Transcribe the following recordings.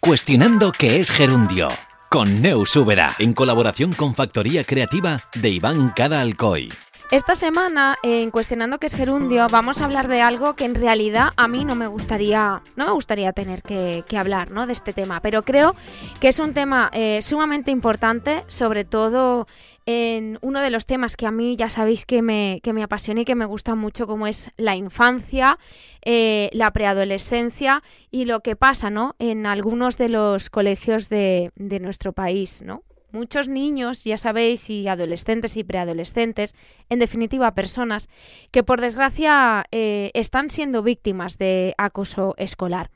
Cuestionando qué es gerundio. Con Neus Úbeda, en colaboración con Factoría Creativa de Iván Cada Alcoy. Esta semana, en Cuestionando qué es gerundio, vamos a hablar de algo que en realidad a mí no me gustaría, no me gustaría tener que, hablar ¿no? de este tema, pero creo que es un tema eh, sumamente importante, sobre todo en uno de los temas que a mí ya sabéis que me, que me apasiona y que me gusta mucho, como es la infancia, eh, la preadolescencia y lo que pasa ¿no? en algunos de los colegios de, de nuestro país, ¿no? muchos niños, ya sabéis, y adolescentes y preadolescentes, en definitiva personas, que por desgracia eh, están siendo víctimas de acoso escolar.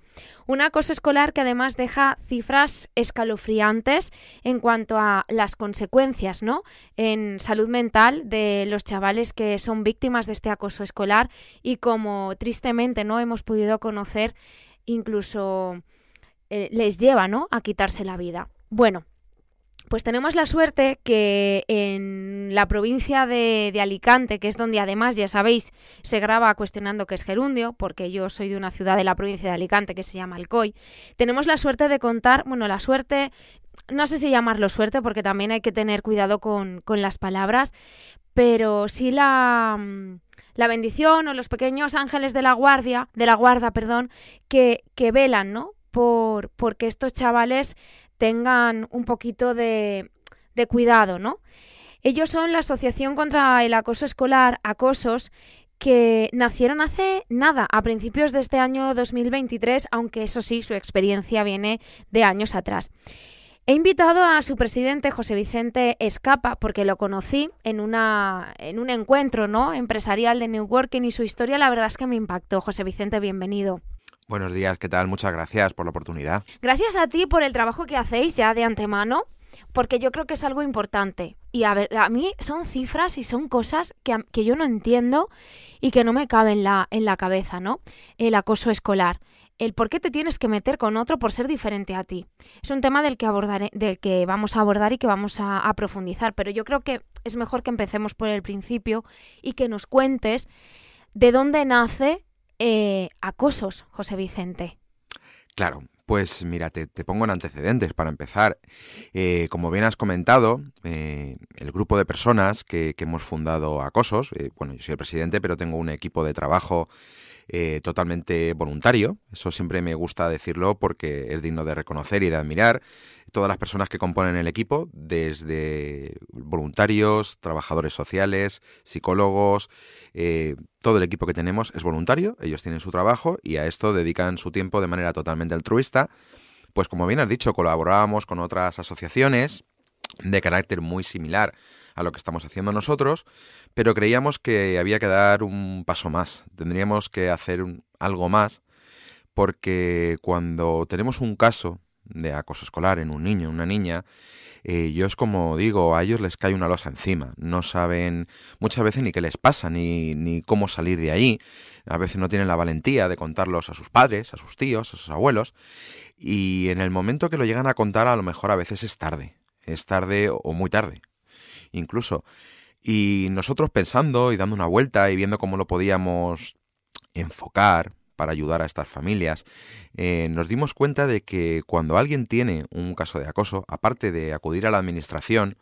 Un acoso escolar que además deja cifras escalofriantes en cuanto a las consecuencias ¿no? en salud mental de los chavales que son víctimas de este acoso escolar y como tristemente no hemos podido conocer, incluso eh, les lleva ¿no? a quitarse la vida. Bueno, pues tenemos la suerte que en la provincia de, Alicante, que es donde además, ya sabéis, se graba cuestionando qué es gerundio, porque yo soy de una ciudad de la provincia de Alicante que se llama Alcoy, tenemos la suerte de contar, bueno, la suerte, no sé si llamarlo suerte, porque también hay que tener cuidado con, con las palabras, pero sí la la bendición o los pequeños ángeles de la guardia, de la guarda, perdón, que, que velan, ¿no? Por, porque estos chavales tengan un poquito de, cuidado, ¿no? Ellos son la Asociación contra el Acoso Escolar, Acosos, que nacieron hace nada, a principios de este año 2023, aunque eso sí, su experiencia viene de años atrás. He invitado a su presidente, José Vicente Escapa, porque lo conocí en, una, en un encuentro ¿no? empresarial de New Working y su historia la verdad es que me impactó. José Vicente, bienvenido. Buenos días, ¿qué tal? Muchas gracias por la oportunidad. Gracias a ti por el trabajo que hacéis ya de antemano, porque yo creo que es algo importante. Y a ver, a mí son cifras y son cosas que, que yo no entiendo y que no me caben en la, en la cabeza, ¿no? El acoso escolar el por qué te tienes que meter con otro por ser diferente a ti. Es un tema del que, abordaré, del que vamos a abordar y que vamos a, a, profundizar, pero yo creo que es mejor que empecemos por el principio y que nos cuentes de dónde nace eh, acosos, José Vicente. Claro, pues mira, te, pongo en antecedentes para empezar. Eh, como bien has comentado, eh, el grupo de personas que, hemos fundado Acosos, bueno, yo soy el presidente, pero tengo un equipo de trabajo totalmente voluntario. Eso siempre me gusta decirlo porque es digno de reconocer y de admirar todas las personas que componen el equipo, desde voluntarios, trabajadores sociales, psicólogos, eh, todo el equipo que tenemos es voluntario, ellos tienen su trabajo y a esto dedican su tiempo de manera totalmente altruista. Pues como bien has dicho, colaborábamos con otras asociaciones de carácter muy similar a lo que estamos haciendo nosotros, pero creíamos que había que dar un paso más, tendríamos que hacer algo más, porque cuando tenemos un caso de acoso escolar en un niño, una niña, eh, yo es como digo, a ellos les cae una losa encima. No saben muchas veces ni qué les pasa, ni, ni cómo salir de ahí. A veces no tienen la valentía de contarlos a sus padres, a sus tíos, a sus abuelos. Y en el momento que lo llegan a contar, a lo mejor a veces es tarde. Es tarde o muy tarde. Incluso. Y nosotros pensando y dando una vuelta y viendo cómo lo podíamos enfocar, para ayudar a estas familias, eh, nos dimos cuenta de que cuando alguien tiene un caso de acoso, aparte de acudir a la administración,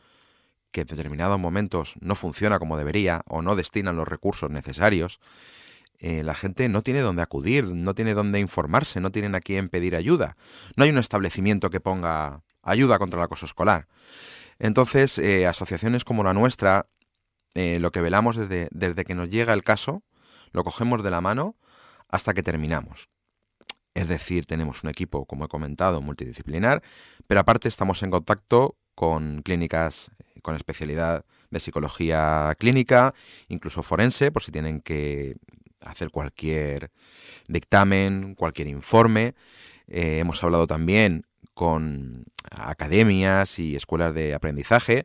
que en determinados momentos no funciona como debería o no destinan los recursos necesarios, eh, la gente no tiene dónde acudir, no tiene dónde informarse, no tienen a quién pedir ayuda. No hay un establecimiento que ponga ayuda contra el acoso escolar. Entonces, eh, asociaciones como la nuestra, lo que velamos desde, desde que nos llega el caso, lo cogemos de la mano hasta que terminamos. Es decir, tenemos un equipo, como he comentado, multidisciplinar, pero aparte estamos en contacto con clínicas eh, con especialidad de psicología clínica, incluso forense, por si tienen que hacer cualquier dictamen, cualquier informe. Eh, hemos hablado también con academias y escuelas de aprendizaje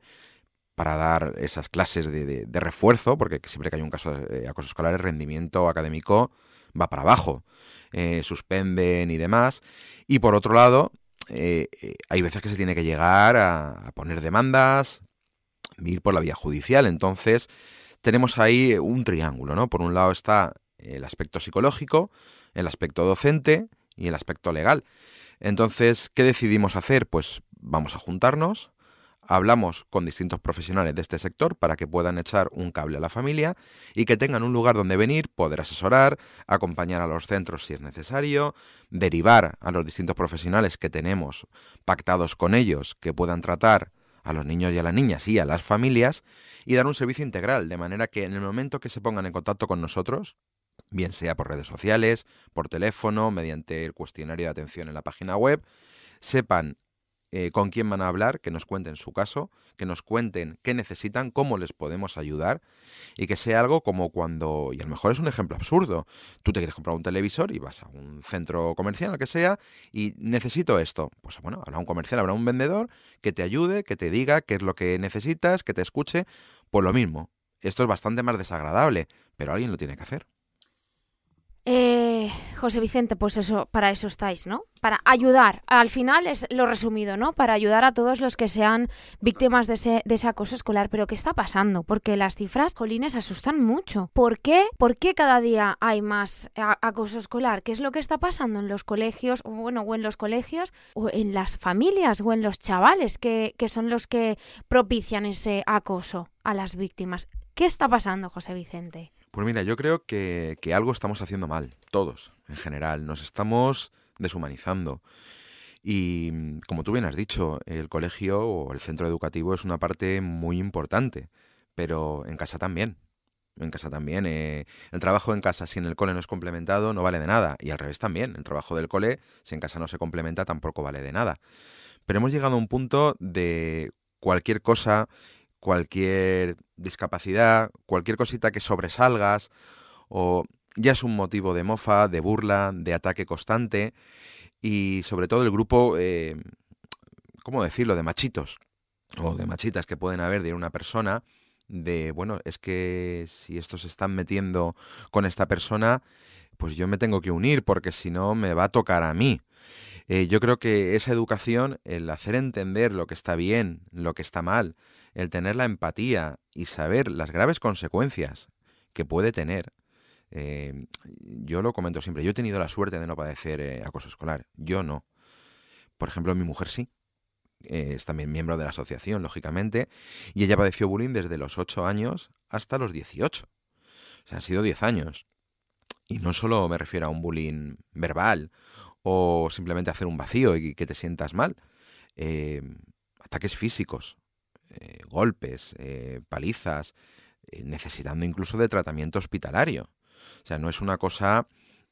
para dar esas clases de, refuerzo, porque siempre que hay un caso de acoso escolar el rendimiento académico va para abajo, eh, suspenden y demás. Y por otro lado, eh, eh, hay veces que se tiene que llegar a, poner demandas, ir por la vía judicial. Entonces, tenemos ahí un triángulo, ¿no? Por un lado está el aspecto psicológico, el aspecto docente y el aspecto legal. Entonces, ¿qué decidimos hacer? Pues vamos a juntarnos, hablamos con distintos profesionales de este sector para que puedan echar un cable a la familia y que tengan un lugar donde venir, poder asesorar, acompañar a los centros si es necesario, derivar a los distintos profesionales que tenemos pactados con ellos que puedan tratar a los niños y a las niñas y a las familias y dar un servicio integral, de manera que en el momento que se pongan en contacto con nosotros, bien sea por redes sociales, por teléfono, mediante el cuestionario de atención en la página web, sepan eh, con quién van a hablar, que nos cuenten su caso, que nos cuenten qué necesitan, cómo les podemos ayudar y que sea algo como cuando, y a lo mejor es un ejemplo absurdo, tú te quieres comprar un televisor y vas a un centro comercial, lo que sea, y necesito esto. Pues bueno, habrá un comercial, habrá un vendedor que te ayude, que te diga qué es lo que necesitas, que te escuche, pues lo mismo. Esto es bastante más desagradable, pero alguien lo tiene que hacer. Eh, José Vicente, pues eso, para eso estáis, ¿no? Para ayudar. Al final es lo resumido, ¿no? Para ayudar a todos los que sean víctimas de ese, acoso escolar. Pero ¿qué está pasando? Porque las cifras, jolines, asustan mucho. ¿Por qué? ¿Por qué cada día hay más acoso escolar? ¿Qué es lo que está pasando en los colegios, o bueno, o en los colegios, o en las familias, o en los chavales que son los que propician ese acoso a las víctimas? ¿Qué está pasando, José Vicente? Pues mira, yo creo que, algo estamos haciendo mal, todos, en general. Nos estamos deshumanizando. Y mm, como tú bien has dicho, el colegio o el centro educativo es una parte muy importante, pero en casa también. En casa también. Eh, el trabajo en casa, si en el cole no es complementado, no vale de nada. Y al revés también. El trabajo del cole, si en casa no se complementa, tampoco vale de nada. Pero hemos llegado a un punto de cualquier cosa cualquier discapacidad, cualquier cosita que sobresalgas, o ya es un motivo de mofa, de burla, de ataque constante, y sobre todo el grupo, eh, ¿cómo decirlo?, de machitos o de machitas que pueden haber de una persona, de, bueno, es que si estos se están metiendo con esta persona, pues yo me tengo que unir porque si no me va a tocar a mí. Eh, yo creo que esa educación, el hacer entender lo que está bien, lo que está mal, el tener la empatía y saber las graves consecuencias que puede tener. Eh, yo lo comento siempre, yo he tenido la suerte de no padecer eh, acoso escolar, yo no. Por ejemplo, mi mujer sí, eh, es también miembro de la asociación, lógicamente, y ella padeció bullying desde los 8 años hasta los 18. O sea, han sido 10 años. Y no solo me refiero a un bullying verbal o simplemente hacer un vacío y que te sientas mal. ataques físicos, eh, golpes, eh, palizas, eh, necesitando incluso de tratamiento hospitalario. O sea, no es una cosa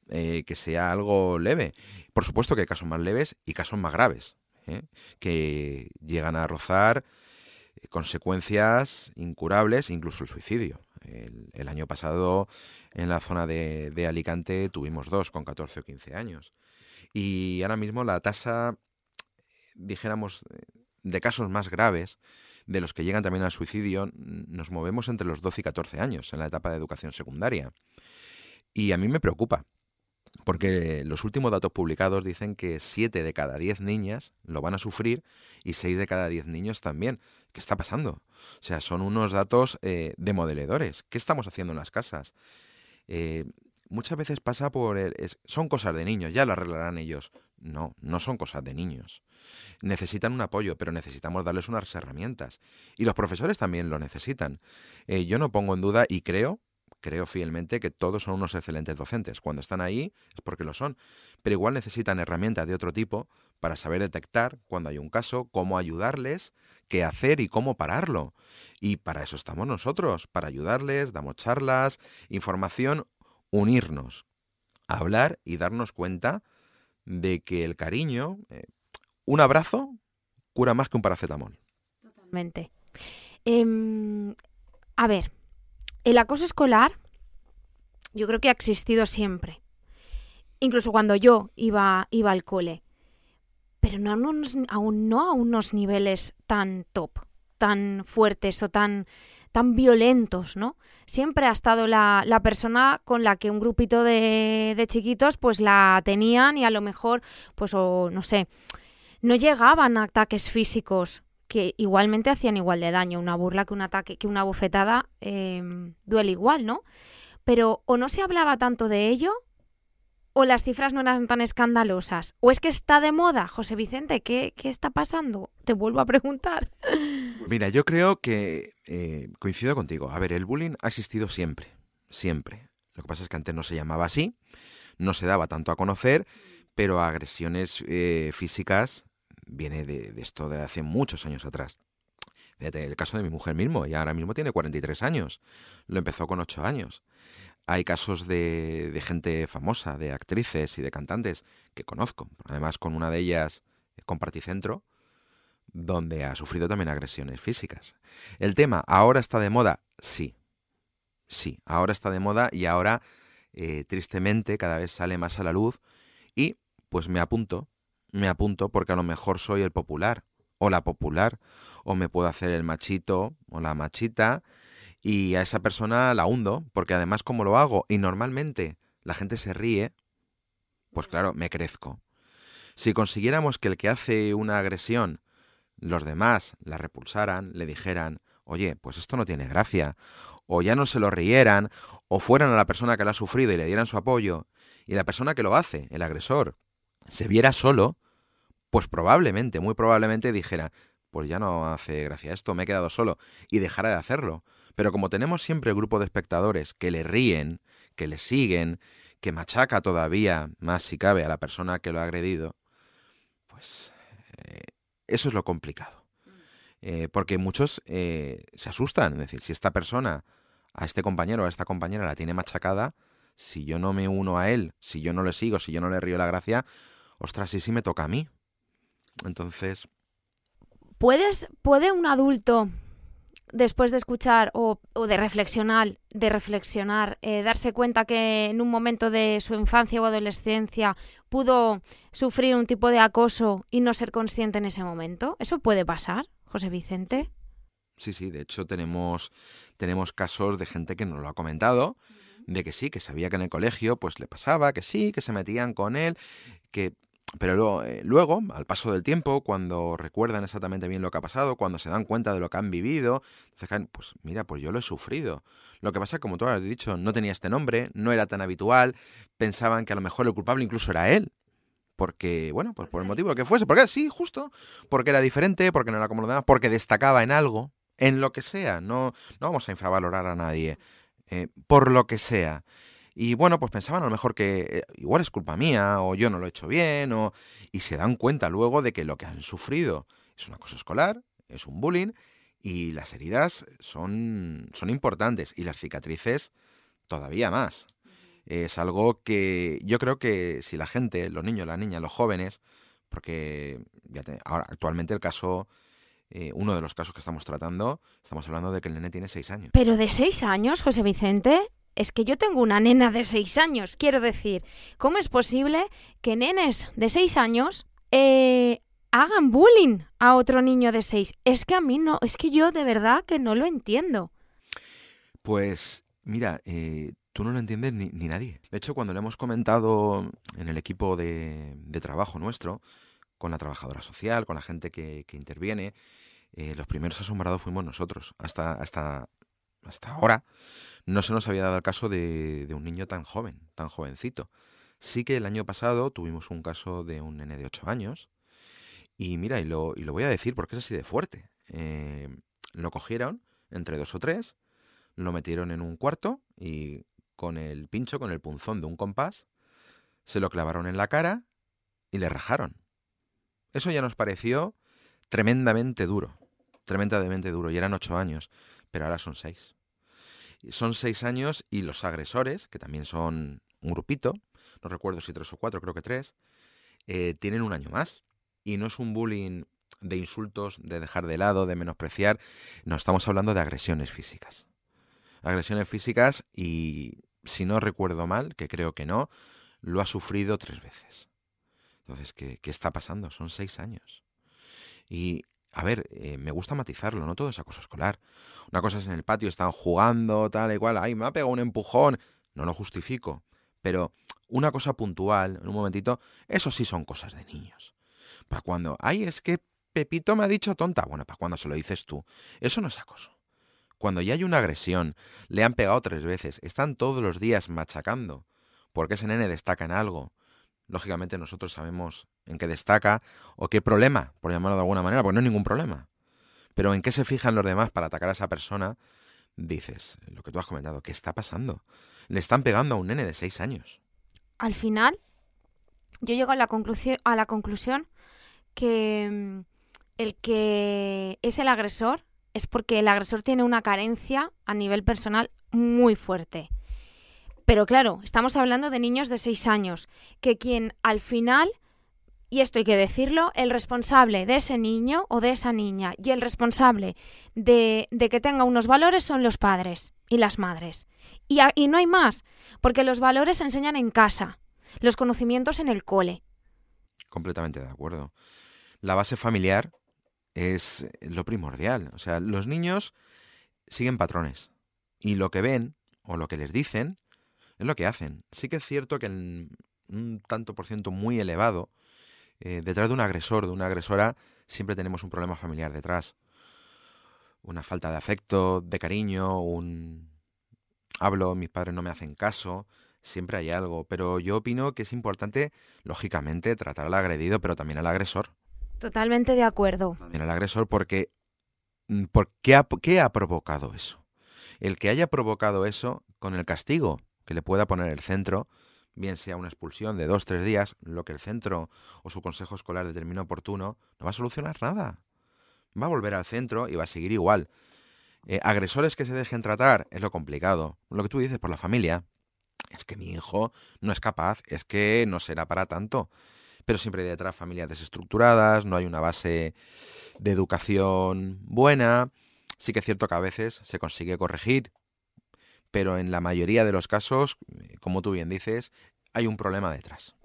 que sea algo leve. Por supuesto que hay casos más leves y casos más graves, que llegan a rozar consecuencias incurables, incluso el suicidio. El, año pasado en la zona de, de, Alicante tuvimos dos con 14 o 15 años. Y ahora mismo la tasa, dijéramos, de casos más graves de los que llegan también al suicidio, nos movemos entre los 12 y 14 años en la etapa de educación secundaria. Y a mí me preocupa, porque los últimos datos publicados dicen que 7 de cada 10 niñas lo van a sufrir y 6 de cada 10 niños también. ¿Qué está pasando? O sea, son unos datos eh, demodeledores. ¿Qué estamos haciendo en las casas? Eh, muchas veces pasa por el, son cosas de niños, ya lo arreglarán ellos. No, no son cosas de niños. Necesitan un apoyo, pero necesitamos darles unas herramientas. Y los profesores también lo necesitan. Eh, yo no pongo en duda y creo, creo fielmente que todos son unos excelentes docentes. Cuando están ahí es porque lo son. Pero igual necesitan herramientas de otro tipo para saber detectar cuando hay un caso, cómo ayudarles, qué hacer y cómo pararlo. Y para eso estamos nosotros, para ayudarles, damos charlas, información, unirnos, hablar y darnos cuenta de que el cariño, eh, un abrazo, cura más que un paracetamol. Totalmente. Em, a ver, el acoso escolar yo creo que ha existido siempre. Incluso cuando yo iba, iba al cole. pero no a unos niveles tan top, tan fuertes o tan, tan violentos, ¿no? Siempre ha estado la, la persona con la que un grupito de, de, chiquitos pues la tenían y a lo mejor, pues o no sé, no llegaban a ataques físicos que igualmente hacían igual de daño. Una burla que un ataque, que una bofetada eh, duele igual, ¿no? Pero o no se hablaba tanto de ello o las cifras no eran tan escandalosas. ¿O es que está de moda, José Vicente? ¿Qué, qué está pasando? Te vuelvo a preguntar. Mira, yo creo que eh, coincido contigo. A ver, el bullying ha existido siempre, siempre. Lo que pasa es que antes no se llamaba así, no se daba tanto a conocer, pero agresiones eh, físicas viene de, de, esto de hace muchos años atrás. Fíjate, el caso de mi mujer mismo, ella ahora mismo tiene 43 años, lo empezó con 8 años. Hay casos de, gente famosa, de actrices y de cantantes que conozco. Además, con una de ellas compartí centro, donde ha sufrido también agresiones físicas. El tema, ¿ahora está de moda? Sí. Sí, ahora está de moda y ahora, eh, tristemente, cada vez sale más a la luz. Y pues me apunto, me apunto porque a lo mejor soy el popular o la popular, o me puedo hacer el machito o la machita y a esa persona la hundo, porque además como lo hago y normalmente la gente se ríe, pues claro, me crezco. Si consiguiéramos que el que hace una agresión, los demás la repulsaran, le dijeran, oye, pues esto no tiene gracia, o ya no se lo rieran, o fueran a la persona que lo ha sufrido y le dieran su apoyo, y la persona que lo hace, el agresor, se viera solo, pues probablemente, muy probablemente dijera, pues ya no hace gracia esto, me he quedado solo, y dejara de hacerlo. Pero como tenemos siempre el grupo de espectadores que le ríen, que le siguen, que machaca todavía más si cabe a la persona que lo ha agredido, pues eh, eso es lo complicado. Eh, porque muchos eh, se asustan, es decir, si esta persona, a este compañero o a esta compañera la tiene machacada, si yo no me uno a él, si yo no le sigo, si yo no le río la gracia, ostras, sí, sí me toca a mí. Entonces... ¿Puedes, ¿Puede un adulto después de escuchar o, o, de reflexionar, de reflexionar, eh, darse cuenta que en un momento de su infancia o adolescencia pudo sufrir un tipo de acoso y no ser consciente en ese momento? ¿Eso puede pasar, José Vicente? Sí, sí, de hecho tenemos, tenemos casos de gente que nos lo ha comentado, de que sí, que sabía que en el colegio pues le pasaba, que sí, que se metían con él, que pero luego, eh, luego, al paso del tiempo, cuando recuerdan exactamente bien lo que ha pasado, cuando se dan cuenta de lo que han vivido, dicen, pues mira, pues yo lo he sufrido. Lo que pasa, como tú has dicho, no tenía este nombre, no era tan habitual, pensaban que a lo mejor el culpable incluso era él. Porque, bueno, pues por el motivo que fuese, porque sí, justo, porque era diferente, porque no era como los demás, porque destacaba en algo, en lo que sea, no, no vamos a infravalorar a nadie, eh, por lo que sea. Y bueno, pues pensaban a lo mejor que eh, igual es culpa mía, o yo no lo he hecho bien, o... y se dan cuenta luego de que lo que han sufrido es una cosa escolar, es un bullying, y las heridas son, son importantes, y las cicatrices todavía más. Es algo que yo creo que si la gente, los niños, las niñas, los jóvenes, porque ya te, ahora actualmente el caso eh, uno de los casos que estamos tratando, estamos hablando de que el nene tiene seis años. Pero de seis años, José Vicente, es que yo tengo una nena de seis años. Quiero decir, ¿cómo es posible que nenes de seis años eh, hagan bullying a otro niño de seis? Es que a mí no, es que yo de verdad que no lo entiendo. Pues mira, eh, tú no lo entiendes ni, nadie. De hecho, cuando le hemos comentado en el equipo de, trabajo nuestro, con la trabajadora social, con la gente que, que interviene, eh, los primeros asombrados fuimos nosotros. Hasta, hasta, hasta ahora no se nos había dado el caso de, un niño tan joven, tan jovencito. Sí que el año pasado tuvimos un caso de un nene de 8 años. Y mira, y lo, y lo voy a decir porque es así de fuerte. Eh, lo cogieron entre dos o tres, lo metieron en un cuarto y con el pincho, con el punzón de un compás, se lo clavaron en la cara y le rajaron. Eso ya nos pareció tremendamente duro, tremendamente duro, y eran ocho años, pero ahora son seis. Son seis años y los agresores, que también son un grupito, no recuerdo si tres o cuatro, creo que tres, eh, tienen un año más. Y no es un bullying de insultos, de dejar de lado, de menospreciar, no, estamos hablando de agresiones físicas. Agresiones físicas y, si no recuerdo mal, que creo que no, lo ha sufrido tres veces. Entonces, ¿qué, qué está pasando? Son seis años. Y, a ver, eh, me gusta matizarlo, no todo es acoso escolar. Una cosa es en el patio, están jugando, tal y ay, me ha pegado un empujón. No lo justifico. Pero una cosa puntual, en un momentito, eso sí son cosas de niños. Para cuando, ay, es que Pepito me ha dicho tonta. Bueno, para cuando se lo dices tú. Eso no es acoso. Cuando ya hay una agresión, le han pegado tres veces, están todos los días machacando, porque ese nene destaca en algo. Lógicamente nosotros sabemos en qué destaca o qué problema, por llamarlo de alguna manera, porque no hay ningún problema. Pero en qué se fijan los demás para atacar a esa persona, dices, lo que tú has comentado, ¿qué está pasando? Le están pegando a un nene de seis años. Al final, yo llego a la, conclusión, a la conclusión que mm, el que es el agresor es porque el agresor tiene una carencia a nivel personal muy fuerte. Pero claro, estamos hablando de niños de 6 años, que quien al final, y esto hay que decirlo, el responsable de ese niño o de esa niña y el responsable de, de que tenga unos valores son los padres y las madres. Y, y no hay más, porque los valores se enseñan en casa, los conocimientos en el cole. Completamente de acuerdo. La base familiar es lo primordial. O sea, los niños siguen patrones y lo que ven o lo que les dicen es lo que hacen. Sí que es cierto que en un tanto por ciento muy elevado, eh, detrás de un agresor, de una agresora, siempre tenemos un problema familiar detrás. Una falta de afecto, de cariño, un... Hablo, mis padres no me hacen caso, siempre hay algo, pero yo opino que es importante, lógicamente, tratar al agredido, pero también al agresor. Totalmente de acuerdo. También al agresor porque, mm, ¿por qué, ha, ¿qué ha provocado eso? El que haya provocado eso con el castigo que le pueda poner el centro, bien sea una expulsión de dos, tres días, lo que el centro o su consejo escolar determine oportuno, no va a solucionar nada. Va a volver al centro y va a seguir igual. Eh, agresores que se dejen tratar es lo complicado. Lo que tú dices por la familia. Es que mi hijo no es capaz, es que no será para tanto pero siempre hay detrás familias desestructuradas, no hay una base de educación buena. Sí que es cierto que a veces se consigue corregir, pero en la mayoría de los casos, como tú bien dices, hay un problema detrás.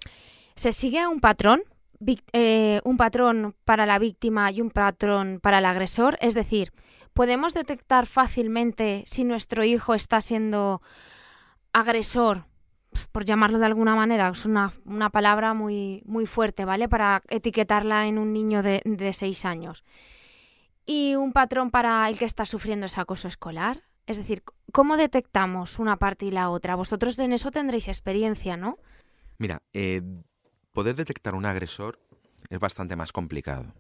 ¿Se sigue un patrón? Eh, un patrón para la víctima y un patrón para el agresor. Es decir, podemos detectar fácilmente si nuestro hijo está siendo agresor por llamarlo de alguna manera, es una, palabra muy, muy fuerte, ¿vale? Para etiquetarla en un niño de, de seis años. Y un patrón para el que está sufriendo ese acoso escolar. Es decir, ¿cómo detectamos una parte y la otra? Vosotros en eso tendréis experiencia, ¿no? Mira, eh, poder detectar un agresor es bastante más complicado.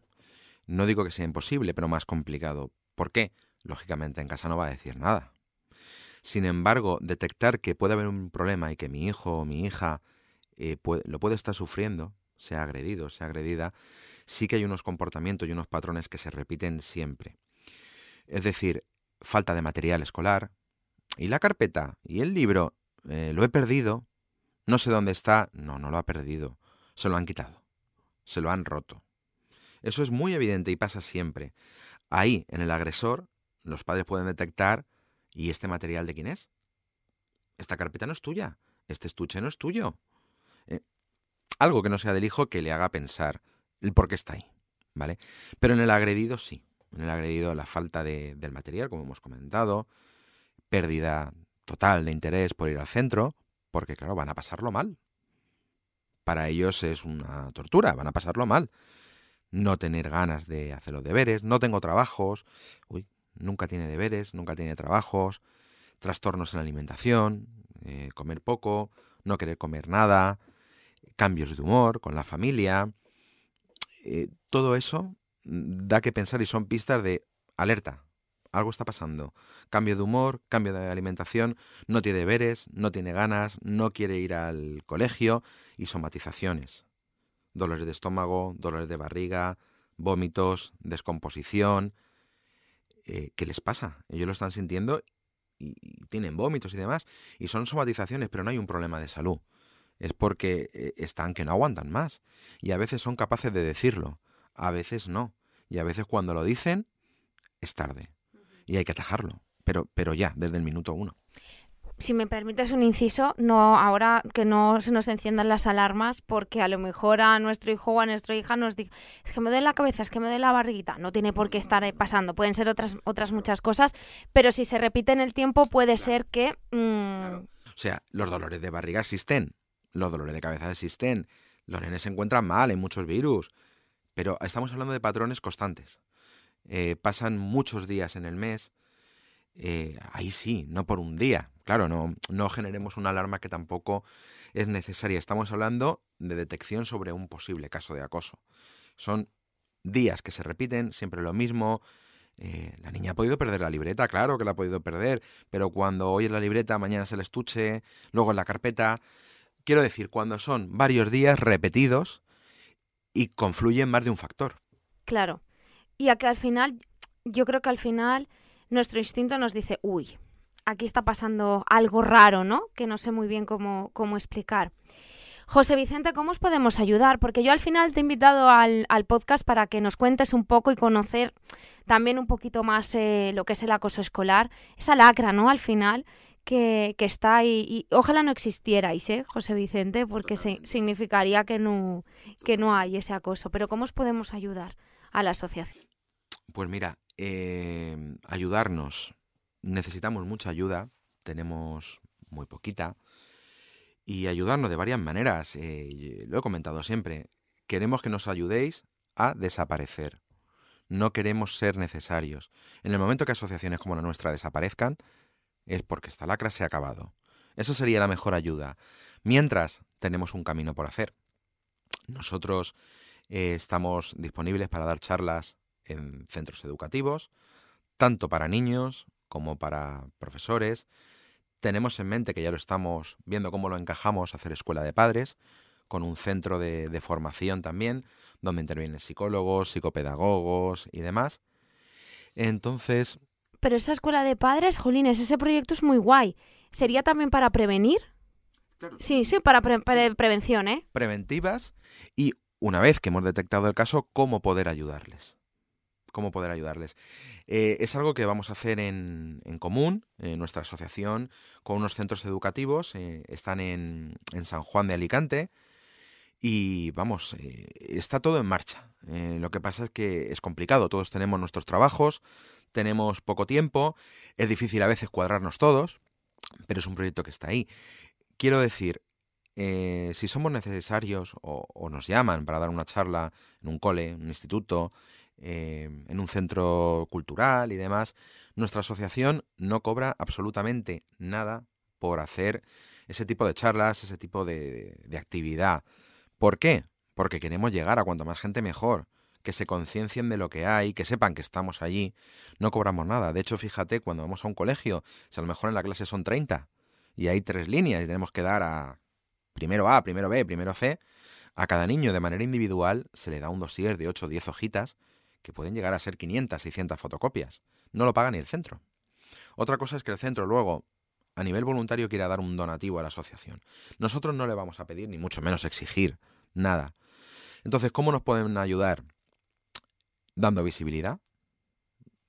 No digo que sea imposible, pero más complicado. ¿Por qué? Lógicamente en casa no va a decir nada. Sin embargo, detectar que puede haber un problema y que mi hijo o mi hija eh, lo puede estar sufriendo, sea agredido, sea agredida, sí que hay unos comportamientos y unos patrones que se repiten siempre. Es decir, falta de material escolar, y la carpeta, y el libro, eh, lo he perdido, no sé dónde está, no, no lo ha perdido, se lo han quitado, se lo han roto. Eso es muy evidente y pasa siempre. Ahí, en el agresor, los padres pueden detectar ¿Y este material de quién es? Esta carpeta no es tuya. Este estuche no es tuyo. Eh, algo que no sea del hijo que le haga pensar el por qué está ahí. ¿Vale? Pero en el agredido sí. En el agredido la falta de, del material, como hemos comentado, pérdida total de interés por ir al centro, porque claro, van a pasarlo mal. Para ellos es una tortura, van a pasarlo mal. No tener ganas de hacer los deberes, no tengo trabajos. Uy, nunca tiene deberes, nunca tiene trabajos, trastornos en la alimentación, eh, comer poco, no querer comer nada, cambios de humor con la familia. Eh, todo eso da que pensar y son pistas de alerta. Algo está pasando. Cambio de humor, cambio de alimentación, no tiene deberes, no tiene ganas, no quiere ir al colegio y somatizaciones. Dolores de estómago, dolores de barriga, vómitos, descomposición, eh, ¿qué les pasa? Ellos lo están sintiendo y, tienen vómitos y demás, y son somatizaciones, pero no hay un problema de salud. Es porque eh, están que no aguantan más. Y a veces son capaces de decirlo, a veces no. Y a veces cuando lo dicen, es tarde. Y hay que atajarlo. Pero, pero ya, desde el minuto uno. si me permites un inciso, no ahora que no se nos enciendan las alarmas porque a lo mejor a nuestro hijo o a nuestra hija nos diga, es que me duele la cabeza, es que me duele la barriguita. No tiene por qué estar pasando, pueden ser otras, otras muchas cosas, pero si se repite en el tiempo puede ser que... Mm, o sea, los dolores de barriga existen, los dolores de cabeza existen, los nenes se encuentran mal, hay muchos virus, pero estamos hablando de patrones constantes. Eh, pasan muchos días en el mes, eh, ahí sí, no por un día. Claro, no, no generemos una alarma que tampoco es necesaria. Estamos hablando de detección sobre un posible caso de acoso. Son días que se repiten, siempre lo mismo. Eh, la niña ha podido perder la libreta, claro que la ha podido perder, pero cuando hoy es la libreta, mañana es el estuche, luego en la carpeta. Quiero decir, cuando son varios días repetidos y confluyen más de un factor. Claro. Y a que al final, yo creo que al final nuestro instinto nos dice, uy, aquí está pasando algo raro, ¿no? Que no sé muy bien cómo, cómo explicar. José Vicente, ¿cómo os podemos ayudar? Porque yo al final te he invitado al, podcast para que nos cuentes un poco y conocer también un poquito más eh, lo que es el acoso escolar, esa lacra, ¿no? Al final, que, está ahí. Y ojalá no existierais, ¿eh, José Vicente? Porque significaría que no, que no hay ese acoso. Pero ¿cómo os podemos ayudar a la asociación? Pues mira, eh, ayudarnos. Necesitamos mucha ayuda, tenemos muy poquita, y ayudarnos de varias maneras. Eh, lo he comentado siempre, queremos que nos ayudéis a desaparecer. No queremos ser necesarios. En el momento que asociaciones como la nuestra desaparezcan, es porque esta lacra se ha acabado. Eso sería la mejor ayuda. Mientras, tenemos un camino por hacer. Nosotros eh, estamos disponibles para dar charlas en centros educativos, tanto para niños como para profesores. Tenemos en mente que ya lo estamos viendo cómo lo encajamos hacer escuela de padres, con un centro de, formación también, donde intervienen psicólogos, psicopedagogos y demás. Entonces... Pero esa escuela de padres, Jolines, ese proyecto es muy guay. ¿Sería también para prevenir? Sí, sí, para prevención, ¿eh? Preventivas y una vez que hemos detectado el caso, cómo poder ayudarles cómo poder ayudarles. Eh, es algo que vamos a hacer en, común, en nuestra asociación, con unos centros educativos. Eh, están en, San Juan de Alicante. Y vamos, eh, está todo en marcha. lo que pasa es que es complicado. Todos tenemos nuestros trabajos, tenemos poco tiempo, es difícil a veces cuadrarnos todos, pero es un proyecto que está ahí. Quiero decir, si somos necesarios o, nos llaman para dar una charla en un cole, en un instituto, Em, en un centro cultural y demás, nuestra asociación no cobra absolutamente nada por hacer ese tipo de charlas, ese tipo de, actividad. ¿Por qué? Porque queremos llegar a cuanto más gente mejor, que se conciencien de lo que hay, que sepan que estamos allí, no cobramos nada. De hecho, fíjate, cuando vamos a un colegio, si a lo mejor en la clase son 30 y hay tres líneas y tenemos que dar a primero A, primero B, primero C, a cada niño de manera individual se le da un dossier de 8 o 10 hojitas que pueden llegar a ser 500, 600 fotocopias. No lo paga ni el centro. Otra cosa es que el centro luego, a nivel voluntario, quiera dar un donativo a la asociación. Nosotros no le vamos a pedir, ni mucho menos exigir, nada. Entonces, ¿cómo nos pueden ayudar? Dando visibilidad,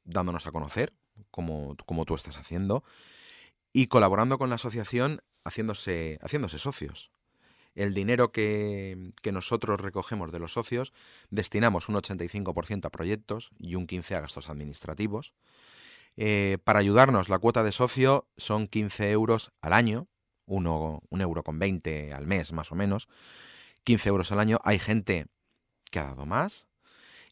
dándonos a conocer, como, como tú estás haciendo, y colaborando con la asociación haciéndose, haciéndose socios el dinero que, nosotros recogemos de los socios, destinamos un 85% a proyectos y un 15% a gastos administrativos. Eh, para ayudarnos, la cuota de socio son 15 euros al año, uno, un euro con 20 al mes más o menos, 15 euros al año. Hay gente que ha dado más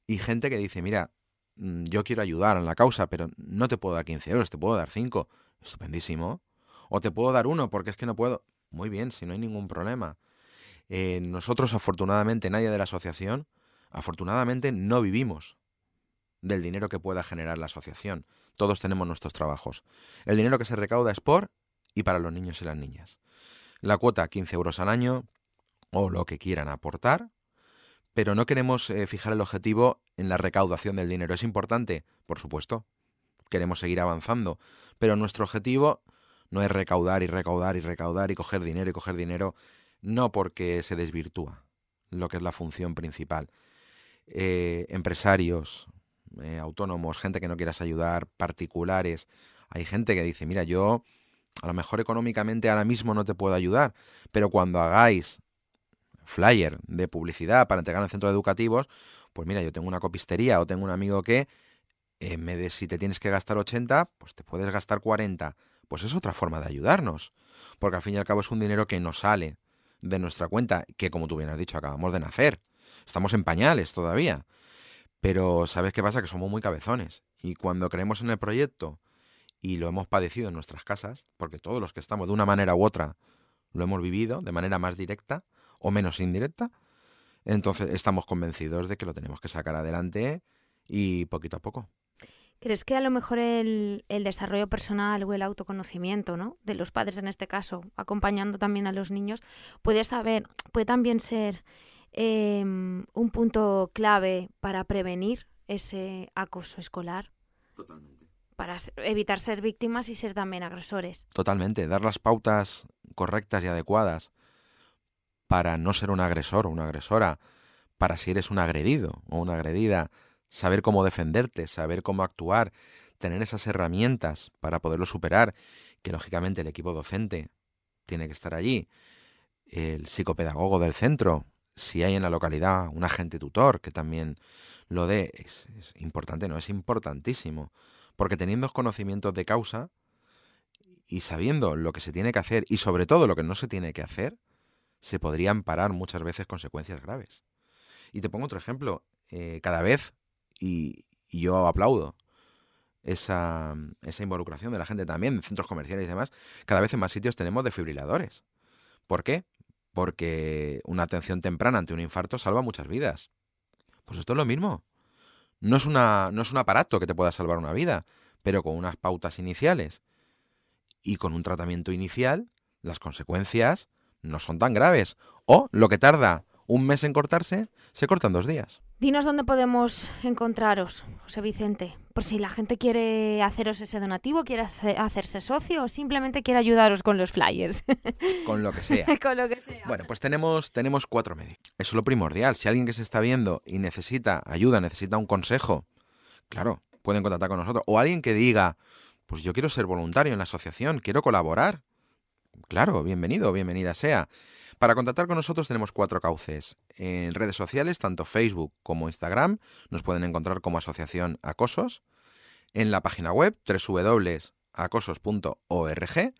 y gente que dice, mira, mm, yo quiero ayudar en la causa, pero no te puedo dar 15 euros, te puedo dar 5. Estupendísimo. O te puedo dar uno porque es que no puedo. Muy bien, si no hay ningún problema. Eh, nosotros, afortunadamente, nadie de la asociación, afortunadamente, no vivimos del dinero que pueda generar la asociación. Todos tenemos nuestros trabajos. El dinero que se recauda es por y para los niños y las niñas. La cuota 15 euros al año o lo que quieran aportar, pero no queremos eh, fijar el objetivo en la recaudación del dinero. Es importante, por supuesto, queremos seguir avanzando, pero nuestro objetivo no es recaudar y recaudar y recaudar y coger dinero y coger dinero no porque se desvirtúa lo que es la función principal. Eh, empresarios, eh, autónomos, gente que no quieras ayudar, particulares. Hay gente que dice, mira, yo a lo mejor económicamente ahora mismo no te puedo ayudar, pero cuando hagáis flyer de publicidad para entregar en centros educativos, pues mira, yo tengo una copistería o tengo un amigo que vez de si te tienes que gastar 80, pues te puedes gastar 40. Pues es otra forma de ayudarnos, porque al fin y al cabo es un dinero que nos sale de nuestra cuenta, que como tú bien has dicho, acabamos de nacer. Estamos en pañales todavía. Pero ¿sabes qué pasa? Que somos muy cabezones. Y cuando creemos en el proyecto y lo hemos padecido en nuestras casas, porque todos los que estamos de una manera u otra lo hemos vivido de manera más directa o menos indirecta, entonces estamos convencidos de que lo tenemos que sacar adelante y poquito a poco. ¿Crees que a lo mejor el, desarrollo personal o el autoconocimiento, ¿no? De los padres en este caso, acompañando también a los niños, puede saber, puede también ser em, un punto clave para prevenir ese acoso escolar? Totalmente. Para evitar ser víctimas y ser también agresores. Totalmente. Dar las pautas correctas y adecuadas para no ser un agresor o una agresora, para si eres un agredido o una agredida, saber cómo defenderte, saber cómo actuar, tener esas herramientas para poderlo superar, que lógicamente el equipo docente tiene que estar allí, el psicopedagogo del centro, si hay en la localidad un agente tutor que también lo dé, es, importante, no, es importantísimo, porque teniendo conocimientos de causa y sabiendo lo que se tiene que hacer y sobre todo lo que no se tiene que hacer, se podrían parar muchas veces consecuencias graves. Y te pongo otro ejemplo, eh, cada vez y, yo aplaudo esa, esa, involucración de la gente también en centros comerciales y demás. Cada vez en más sitios tenemos desfibriladores. ¿Por qué? Porque una atención temprana ante un infarto salva muchas vidas. Pues esto es lo mismo. No es, una, no es un aparato que te pueda salvar una vida, pero con unas pautas iniciales y con un tratamiento inicial, las consecuencias no son tan graves. O lo que tarda un mes en cortarse, se cortan dos días. Dinos dónde podemos encontraros, José Vicente, por si la gente quiere haceros ese donativo, quiere hacerse socio o simplemente quiere ayudaros con los flyers. Con lo que sea. con lo que sea. Bueno, pues tenemos, tenemos cuatro medios. Eso es lo primordial. Si alguien que se está viendo y necesita ayuda, necesita un consejo, claro, pueden contactar con nosotros. O alguien que diga, pues yo quiero ser voluntario en la asociación, quiero colaborar. Claro, bienvenido, bienvenida sea. Para contactar con nosotros tenemos cuatro cauces. En redes sociales, tanto Facebook como Instagram, nos pueden encontrar como Asociación Acosos. En la página web www.acosos.org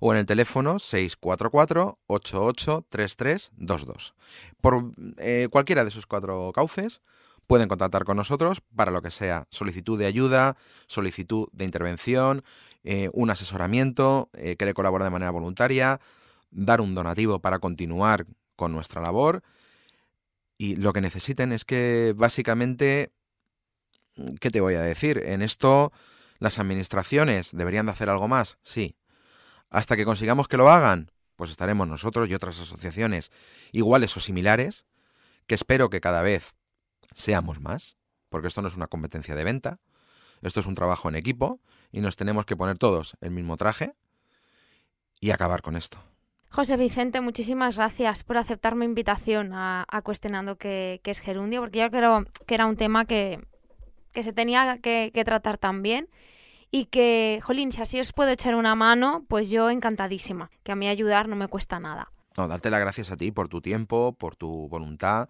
o en el teléfono 644-883322. Por eh, cualquiera de esos cuatro cauces pueden contactar con nosotros para lo que sea solicitud de ayuda, solicitud de intervención, eh, un asesoramiento, eh, querer colaborar de manera voluntaria, dar un donativo para continuar con nuestra labor. Y lo que necesiten es que básicamente, ¿qué te voy a decir? En esto las administraciones deberían de hacer algo más, sí. Hasta que consigamos que lo hagan, pues estaremos nosotros y otras asociaciones iguales o similares, que espero que cada vez seamos más, porque esto no es una competencia de venta, esto es un trabajo en equipo y nos tenemos que poner todos el mismo traje y acabar con esto. José Vicente, muchísimas gracias por aceptar mi invitación a, Cuestionando qué, es gerundio, porque yo creo que era un tema que, se tenía que, tratar también y que, jolín, si así os puedo echar una mano, pues yo encantadísima, que a mí ayudar no me cuesta nada. No, darte las gracias a ti por tu tiempo, por tu voluntad,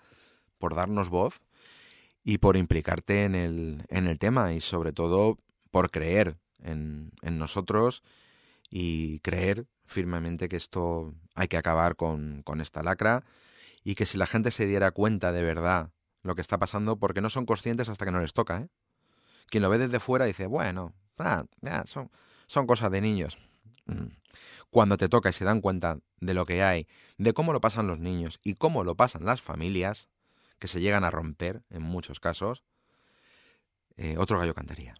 por darnos voz y por implicarte en el, en el tema y sobre todo por creer en, en nosotros y creer firmemente que esto hay que acabar con, con esta lacra y que si la gente se diera cuenta de verdad lo que está pasando, porque no son conscientes hasta que no les toca, ¿eh? Quien lo ve desde fuera dice, bueno, ah, son, son cosas de niños. Mm. Cuando te toca y se dan cuenta de lo que hay, de cómo lo pasan los niños y cómo lo pasan las familias, que se llegan a romper en muchos casos, eh, otro gallo cantaría.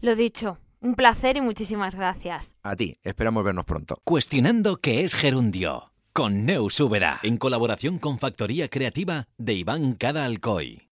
Lo dicho, un placer y muchísimas gracias. A ti, esperamos vernos pronto. Cuestionando qué es gerundio, con Neus Úbeda, en colaboración con Factoría Creativa de Iván Cada Alcoy.